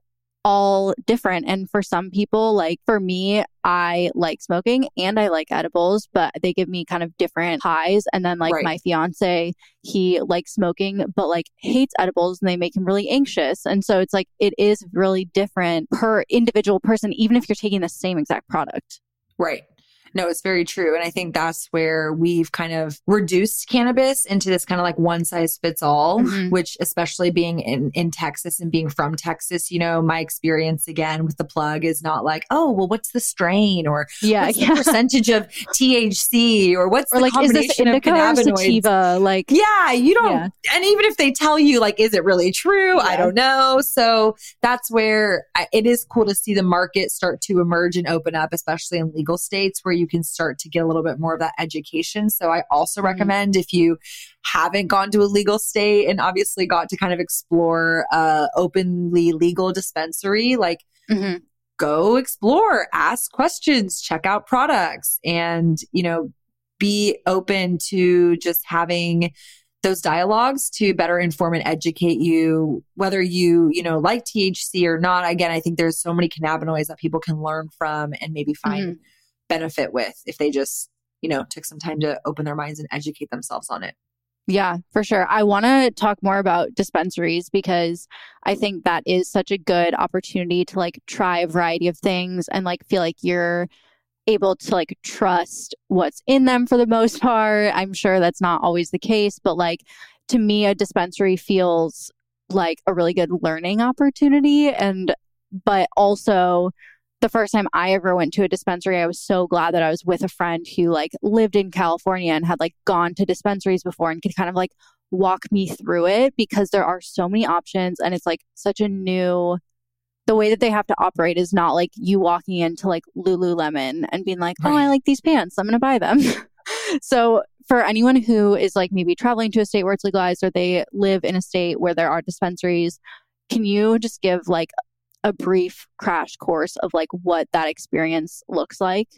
all different. And for some people, like for me, I like smoking and I like edibles, but they give me kind of different highs. And then like right. my fiance, he likes smoking, but like hates edibles and they make him really anxious. And so it's like, it is really different per individual person, even if you're taking the same exact product. Right. No, it's very true. And I think that's where we've kind of reduced cannabis into this kind of like one size fits all, mm-hmm. which especially being in, in Texas and being from Texas, you know, my experience again with the plug is not like, oh, well, what's the strain or yeah, what's yeah. the percentage of THC or what's or the like, combination is this indica of cannabinoids? sativa? Like, yeah, you don't, yeah. and even if they tell you like, is it really true? Yeah. I don't know. So that's where I, it is cool to see the market start to emerge and open up, especially in legal states where you can start to get a little bit more of that education. So I also mm-hmm. recommend if you haven't gone to a legal state and obviously got to kind of explore uh openly legal dispensary, like mm-hmm. go explore, ask questions, check out products and, you know, be open to just having those dialogues to better inform and educate you whether you you know like thc or not again i think there's so many cannabinoids that people can learn from and maybe find mm-hmm benefit with if they just, you know, took some time to open their minds and educate themselves on it. Yeah, for sure. I want to talk more about dispensaries because I think that is such a good opportunity to like try a variety of things and like feel like you're able to like trust what's in them for the most part. I'm sure that's not always the case, but like to me, a dispensary feels like a really good learning opportunity. And, but also, the first time I ever went to a dispensary, I was so glad that I was with a friend who like lived in California and had like gone to dispensaries before and could kind of like walk me through it because there are so many options and it's like such a new the way that they have to operate is not like you walking into like Lululemon and being like, "Oh, I like these pants. I'm going to buy them." so, for anyone who is like maybe traveling to a state where it's legalized or they live in a state where there are dispensaries, can you just give like a brief crash course of like what that experience looks like?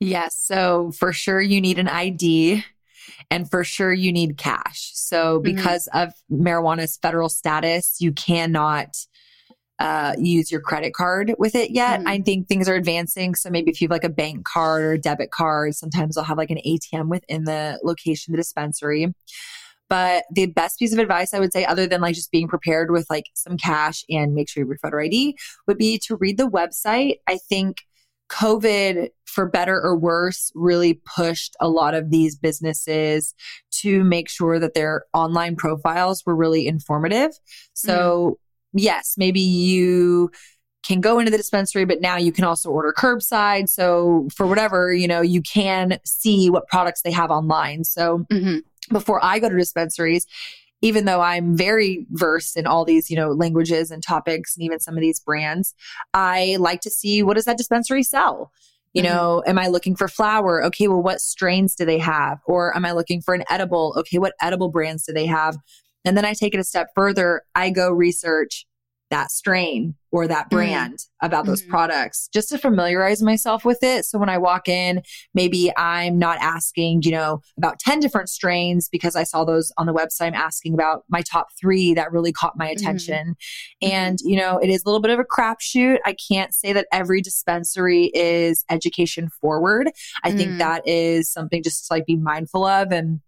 Yes. So for sure you need an ID and for sure you need cash. So mm-hmm. because mm-hmm. of marijuana's federal status, you cannot uh, use your credit card with it yet. Mm-hmm. I think things are advancing. So maybe if you have like a bank card or debit card, sometimes they'll have like an ATM within the location, the dispensary. But the best piece of advice I would say, other than like just being prepared with like some cash and make sure you have your photo ID, would be to read the website. I think COVID, for better or worse, really pushed a lot of these businesses to make sure that their online profiles were really informative. So, mm. yes, maybe you can go into the dispensary, but now you can also order curbside. So, for whatever, you know, you can see what products they have online. So, mm-hmm before I go to dispensaries, even though I'm very versed in all these, you know, languages and topics and even some of these brands, I like to see what does that dispensary sell? You mm-hmm. know, am I looking for flower? Okay, well, what strains do they have? Or am I looking for an edible? Okay, what edible brands do they have? And then I take it a step further. I go research that strain or that mm-hmm. brand mm-hmm. about those mm-hmm. products just to familiarize myself with it. So when I walk in, maybe I'm not asking, you know, about 10 different strains because I saw those on the website. I'm asking about my top three that really caught my mm-hmm. attention. Mm-hmm. And, you know, it is a little bit of a crapshoot. I can't say that every dispensary is education forward. I think mm. that is something just to like be mindful of and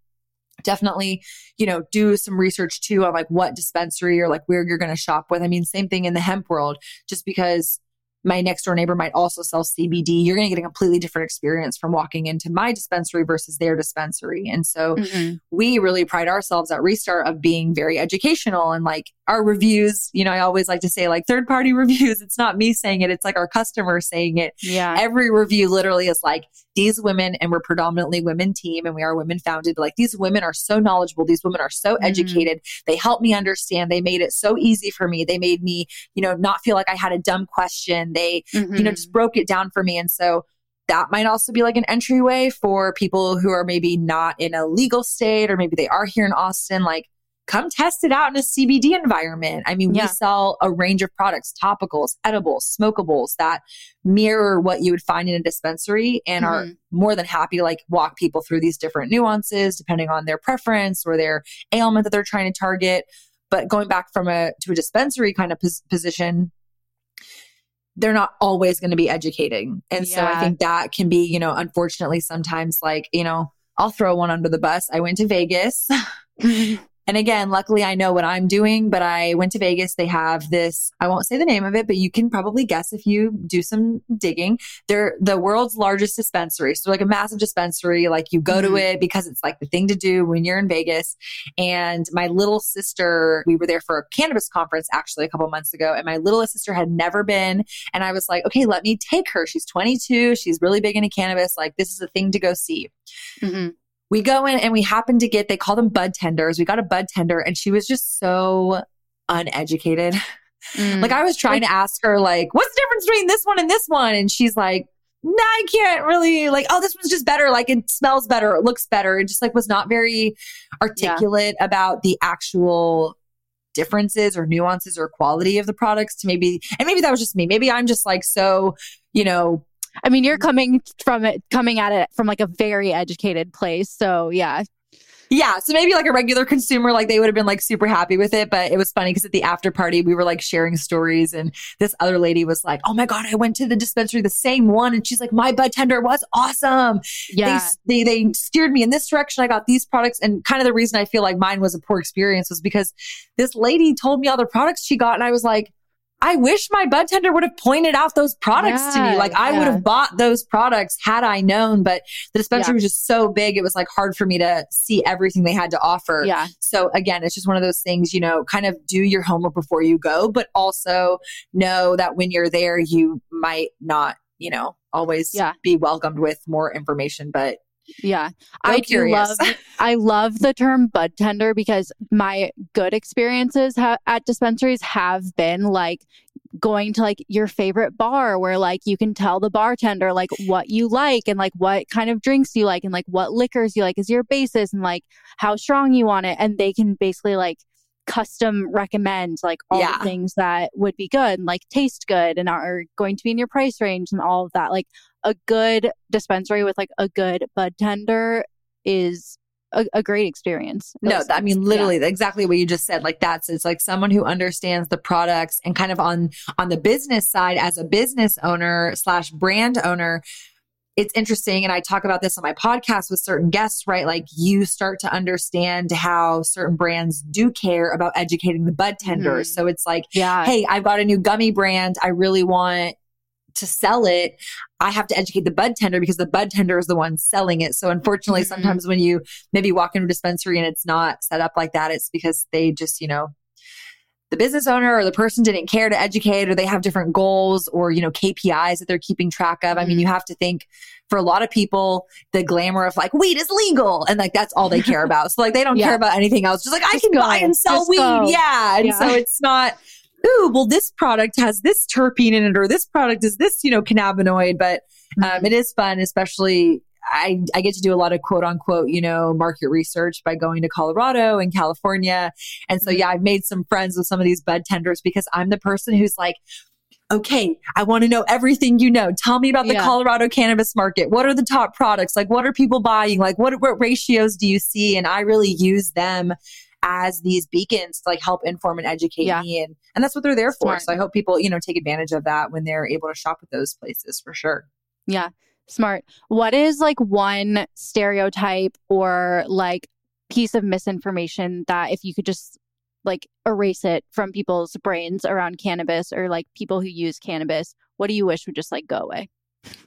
definitely, you know, do some research too on like what dispensary or like where you're going to shop with. I mean, same thing in the hemp world, just because my next door neighbor might also sell CBD. You're going to get a completely different experience from walking into my dispensary versus their dispensary. And so mm-hmm. we really pride ourselves at Restart of being very educational and like our reviews, you know, I always like to say like third party reviews. It's not me saying it. It's like our customers saying it. Yeah. Every review literally is like these women and we're predominantly women team and we are women founded. But like these women are so knowledgeable. These women are so mm-hmm. educated. They help me understand. They made it so easy for me. They made me, you know, not feel like I had a dumb question. They, mm-hmm. you know, just mm-hmm. broke it down for me. And so that might also be like an entryway for people who are maybe not in a legal state or maybe they are here in Austin. Like, come test it out in a CBD environment. I mean, yeah. we sell a range of products, topicals, edibles, smokables that mirror what you would find in a dispensary and mm-hmm. are more than happy to like walk people through these different nuances depending on their preference or their ailment that they're trying to target. But going back from a to a dispensary kind of pos- position, they're not always going to be educating. And yeah. so I think that can be, you know, unfortunately sometimes like, you know, I'll throw one under the bus. I went to Vegas. And again, luckily I know what I'm doing, but I went to Vegas. They have this, I won't say the name of it, but you can probably guess if you do some digging. They're the world's largest dispensary. So like a massive dispensary, like you go mm-hmm. to it because it's like the thing to do when you're in Vegas. And my little sister, we were there for a cannabis conference actually a couple months ago. And my little sister had never been. And I was like, okay, let me take her. She's 22. She's really big into cannabis. Like this is a thing to go see. Mm-hmm we go in and we happen to get, they call them bud tenders. We got a bud tender and she was just so uneducated. Mm. like I was trying to ask her, like, what's the difference between this one and this one? And she's like, nah, I can't really like, oh, this one's just better. Like it smells better. It looks better. It just like was not very articulate yeah. about the actual differences or nuances or quality of the products to maybe, and maybe that was just me. Maybe I'm just like so, you know, I mean, you're mm-hmm. coming from it, coming at it from like a very educated place. So yeah. Yeah. So maybe like a regular consumer, like they would have been like super happy with it. But it was funny because at the after party, we were like sharing stories. And this other lady was like, Oh my God, I went to the dispensary, the same one. And she's like, My bud tender was awesome. Yeah. They, they, they steered me in this direction. I got these products. And kind of the reason I feel like mine was a poor experience was because this lady told me all the products she got. And I was like, I wish my bud tender would have pointed out those products yeah, to me. Like I yeah. would have bought those products had I known, but the dispensary yeah. was just so big. It was like hard for me to see everything they had to offer. Yeah. So again, it's just one of those things, you know, kind of do your homework before you go, but also know that when you're there, you might not, you know, always yeah. be welcomed with more information, but yeah. I do love I love the term bud tender because my good experiences ha- at dispensaries have been like going to like your favorite bar where like you can tell the bartender like what you like and like what kind of drinks you like and like what liquors you like is your basis and like how strong you want it and they can basically like custom recommend like all yeah. the things that would be good and like taste good and are going to be in your price range and all of that like a good dispensary with like a good bud tender is a, a great experience. No, I mean literally yeah. exactly what you just said. Like that's it's like someone who understands the products and kind of on on the business side as a business owner slash brand owner. It's interesting, and I talk about this on my podcast with certain guests, right? Like you start to understand how certain brands do care about educating the bud tenders. Mm-hmm. So it's like, yeah. hey, I've got a new gummy brand. I really want to sell it, I have to educate the bud tender because the bud tender is the one selling it. So unfortunately, mm-hmm. sometimes when you maybe walk into a dispensary and it's not set up like that, it's because they just, you know, the business owner or the person didn't care to educate or they have different goals or, you know, KPIs that they're keeping track of. I mean, you mm-hmm. have to think for a lot of people, the glamour of like weed is legal and like that's all they care about. So like they don't yeah. care about anything else. Just like just I can buy and sell just weed. Go. Yeah. And yeah. so it's not ooh, well, this product has this terpene in it, or this product is this, you know, cannabinoid. But um, mm-hmm. it is fun, especially I, I get to do a lot of quote unquote, you know, market research by going to Colorado and California. And so, mm-hmm. yeah, I've made some friends with some of these bud tenders because I'm the person who's like, okay, I want to know everything you know. Tell me about the yeah. Colorado cannabis market. What are the top products? Like, what are people buying? Like, what, what ratios do you see? And I really use them as these beacons to like help inform and educate yeah. me and and that's what they're there for so i hope people you know take advantage of that when they're able to shop at those places for sure yeah smart what is like one stereotype or like piece of misinformation that if you could just like erase it from people's brains around cannabis or like people who use cannabis? What do you wish would just like go away?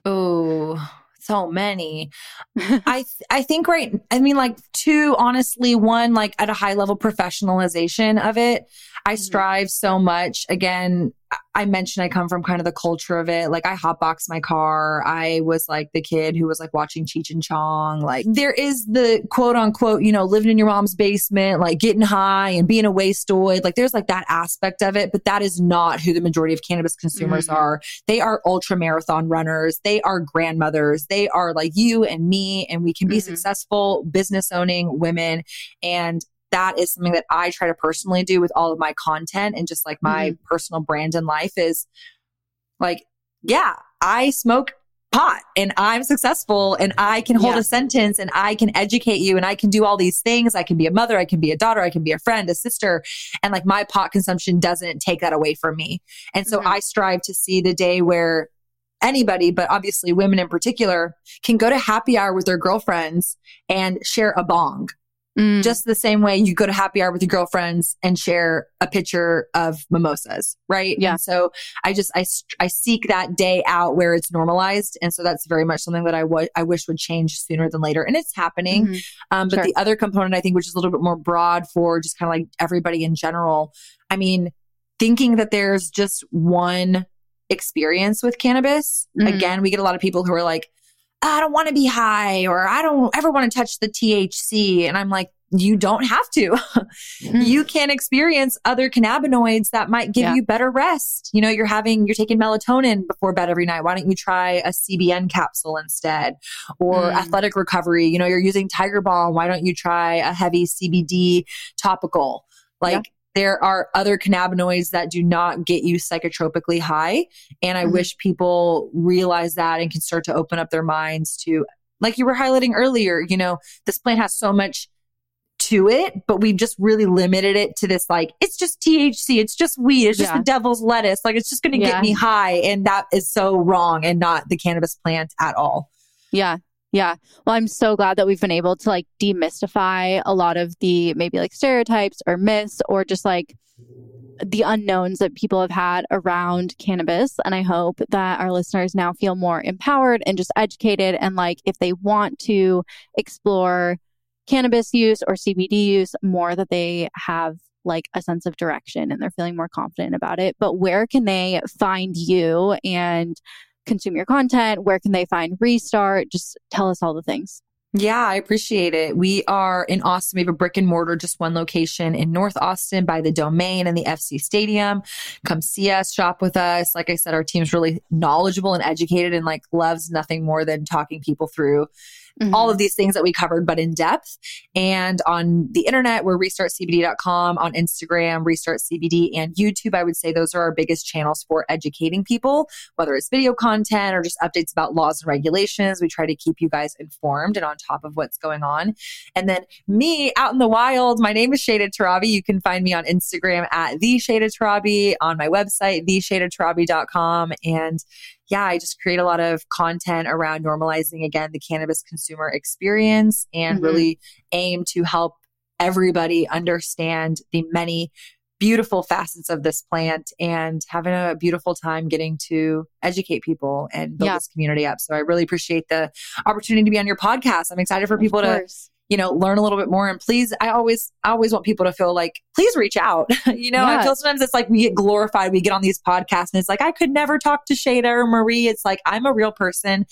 Oh, so many. I th- I think right. I mean, like two. Honestly, one like at a high level professionalization of it. I mm-hmm. strive so much. Again, I mentioned I come from kind of the culture of it. Like I hotbox my car. I was like the kid who was like watching Cheech and Chong. Like there is the quote unquote, you know, living in your mom's basement, like getting high and being a wasteoid. Like there's like that aspect of it, but that is not who the majority of cannabis consumers mm-hmm. are. They are ultra marathon runners. They are grandmothers. They are like you and me, and we can be mm-hmm. successful business owning women. And that is something that I try to personally do with all of my content and just like my mm-hmm. personal brand in life is like, yeah, I smoke pot and I'm successful and I can hold yeah. a sentence and I can educate you and I can do all these things. I can be a mother, I can be a daughter, I can be a friend, a sister. And like my pot consumption doesn't take that away from me. And so mm-hmm. I strive to see the day where anybody, but obviously women in particular, can go to happy hour with their girlfriends and share a bong Mm. Just the same way you go to happy hour with your girlfriends and share a picture of mimosas, right? Yeah. And so I just, I, I seek that day out where it's normalized. And so that's very much something that I, w- I wish would change sooner than later. And it's happening. Mm-hmm. Um, but sure. the other component, I think, which is a little bit more broad for just kind of like everybody in general. I mean, thinking that there's just one experience with cannabis. Mm-hmm. Again, we get a lot of people who are like, I don't want to be high or I don't ever want to touch the THC. And I'm like, you don't have to. mm-hmm. You can experience other cannabinoids that might give yeah. you better rest. You know, you're having, you're taking melatonin before bed every night. Why don't you try a CBN capsule instead? Or mm. athletic recovery. You know, you're using Tiger Balm. Why don't you try a heavy CBD topical? Like, yeah there are other cannabinoids that do not get you psychotropically high. And I mm-hmm. wish people realize that and can start to open up their minds to, like you were highlighting earlier, you know, this plant has so much to it, but we've just really limited it to this like, it's just THC, it's just weed, it's just yeah. the devil's lettuce. Like it's just going to yeah. get me high. And that is so wrong and not the cannabis plant at all. Yeah. Yeah. Well, I'm so glad that we've been able to like demystify a lot of the maybe like stereotypes or myths or just like the unknowns that people have had around cannabis. And I hope that our listeners now feel more empowered and just educated. And like if they want to explore cannabis use or CBD use more, that they have like a sense of direction and they're feeling more confident about it. But where can they find you and consume your content? Where can they find Restart? Just tell us all the things. Yeah, I appreciate it. We are in Austin. We have a brick and mortar, just one location in North Austin by the domain and the FC Stadium. Come see us, shop with us. Like I said, our team's really knowledgeable and educated and like loves nothing more than talking people through mm-hmm. all of these things that we covered, but in depth. And on the internet, we're restartcbd.com, on Instagram, restartcbd, and YouTube. I would say those are our biggest channels for educating people, whether it's video content or just updates about laws and regulations. We try to keep you guys informed and on top of what's going on. And then me out in the wild, my name is Shayda Torabi. You can find me on Instagram at the Shayda Torabi, on my website, theshaydatorabi.com. And yeah, I just create a lot of content around normalizing again the cannabis consumer experience and mm-hmm. really aim to help everybody understand the many beautiful facets of this plant and having a beautiful time getting to educate people and build yeah. this community up. So I really appreciate the opportunity to be on your podcast. I'm excited for people to you know, learn a little bit more. And please, I always, I always want people to feel like, please reach out. you know, yeah. I feel sometimes it's like we get glorified. We get on these podcasts and it's like, I could never talk to Shayda or Marie. It's like, I'm a real person.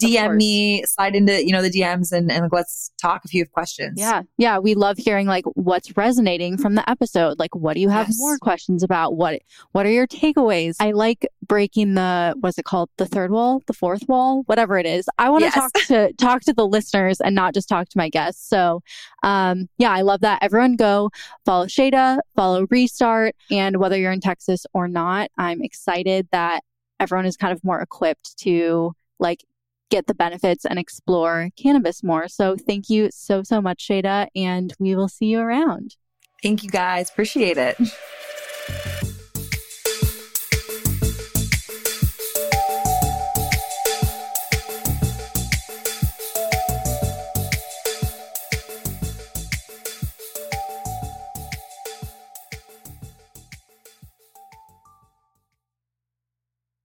DM me, slide into, you know, the DMs and, and let's talk if you have questions. Yeah. Yeah. We love hearing like what's resonating from the episode. Like, what do you have yes. more questions about? What, what are your takeaways? I like breaking the, what's it called? The third wall, the fourth wall, whatever it is. I want to yes. talk to, talk to the listeners and not just talk to my guests. So, um, yeah, I love that. Everyone go follow Shayda, follow Restart. And whether you're in Texas or not, I'm excited that everyone is kind of more equipped to like get the benefits and explore cannabis more. So thank you so, so much, Shayda. And we will see you around. Thank you guys. Appreciate it.